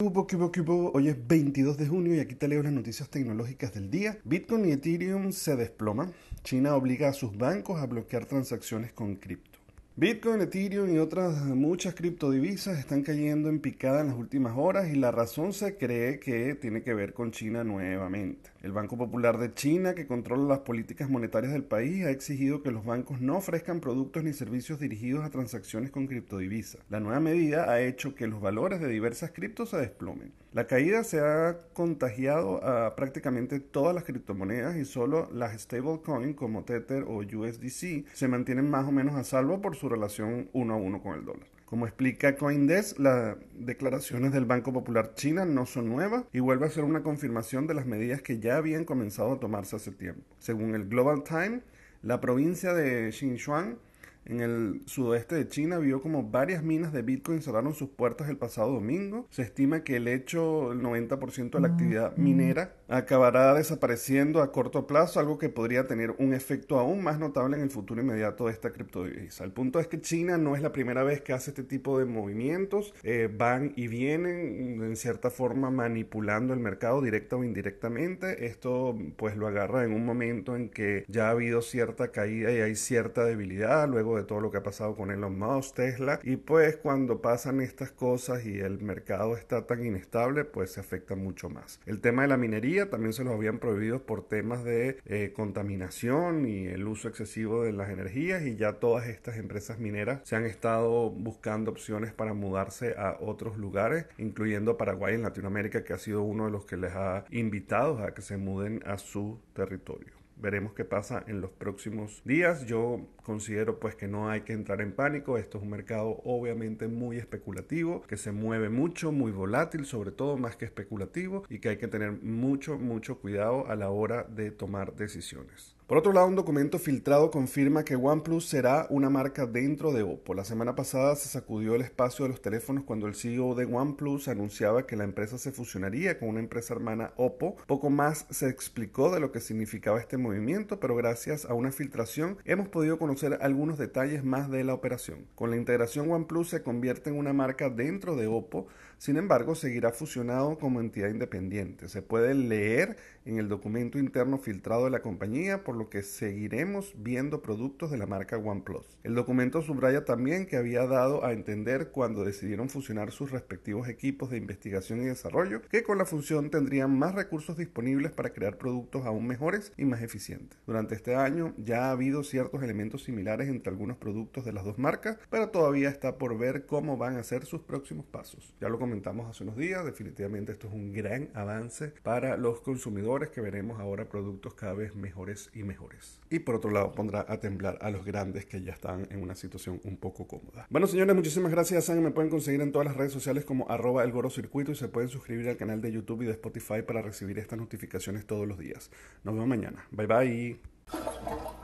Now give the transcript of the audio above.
Hoy es 22 de junio y aquí te leo las noticias tecnológicas del día. Bitcoin y Ethereum se desploman. China obliga a sus bancos a bloquear transacciones con cripto. Bitcoin, Ethereum y otras muchas criptodivisas están cayendo en picada en las últimas horas y la razón se cree que tiene que ver con China nuevamente. El Banco Popular de China, que controla las políticas monetarias del país, ha exigido que los bancos no ofrezcan productos ni servicios dirigidos a transacciones con criptodivisas. La nueva medida ha hecho que los valores de diversas criptos se desplomen. La caída se ha contagiado a prácticamente todas las criptomonedas y solo las stablecoins como Tether o USDC se mantienen más o menos a salvo por su relación uno a uno con el dólar. Como explica Coindesk, las declaraciones del Banco Popular China no son nuevas y vuelve a ser una confirmación de las medidas que ya habían comenzado a tomarse hace tiempo. Según el Global Times, la provincia de Xinjiang en el sudoeste de China vio como varias minas de Bitcoin cerraron sus puertas el pasado domingo. Se estima que el hecho, el 90% de la actividad minera acabará desapareciendo a corto plazo, algo que podría tener un efecto aún más notable en el futuro inmediato de esta criptodivisa. El punto es que China no es la primera vez que hace este tipo de movimientos, eh, van y vienen en cierta forma manipulando el mercado directa o indirectamente. Esto pues lo agarra en un momento en que ya ha habido cierta caída y hay cierta debilidad, luego de todo lo que ha pasado con Elon Musk, Tesla, y pues cuando pasan estas cosas y el mercado está tan inestable, pues se afecta mucho más. El tema de la minería también se los habían prohibido por temas de eh, contaminación y el uso excesivo de las energías y ya todas estas empresas mineras se han estado buscando opciones para mudarse a otros lugares, incluyendo Paraguay en Latinoamérica, que ha sido uno de los que les ha invitado a que se muden a su territorio. Veremos qué pasa en los próximos días. Yo considero pues que no hay que entrar en pánico. Esto es un mercado obviamente muy especulativo, que se mueve mucho, muy volátil, sobre todo más que especulativo y que hay que tener mucho, mucho cuidado a la hora de tomar decisiones. Por otro lado, un documento filtrado confirma que OnePlus será una marca dentro de Oppo. La semana pasada se sacudió el espacio de los teléfonos cuando el CEO de OnePlus anunciaba que la empresa se fusionaría con una empresa hermana Oppo. Poco más se explicó de lo que significaba este movimiento, pero gracias a una filtración hemos podido conocer algunos detalles más de la operación. Con la integración OnePlus se convierte en una marca dentro de Oppo, sin embargo seguirá fusionado como entidad independiente. Se puede leer en el documento interno filtrado de la compañía, por lo que seguiremos viendo productos de la marca OnePlus. El documento subraya también que había dado a entender cuando decidieron fusionar sus respectivos equipos de investigación y desarrollo que con la función tendrían más recursos disponibles para crear productos aún mejores y más eficientes. Durante este año ya ha habido ciertos elementos similares entre algunos productos de las dos marcas, pero todavía está por ver cómo van a ser sus próximos pasos. Ya lo comentamos hace unos días, definitivamente esto es un gran avance para los consumidores que veremos ahora productos cada vez mejores y mejores. Y por otro lado pondrá a temblar a los grandes que ya están en una situación un poco cómoda. Bueno señores, muchísimas gracias. Me pueden conseguir en todas las redes sociales como arroba el circuito y se pueden suscribir al canal de YouTube y de Spotify para recibir estas notificaciones todos los días. Nos vemos mañana. Bye bye.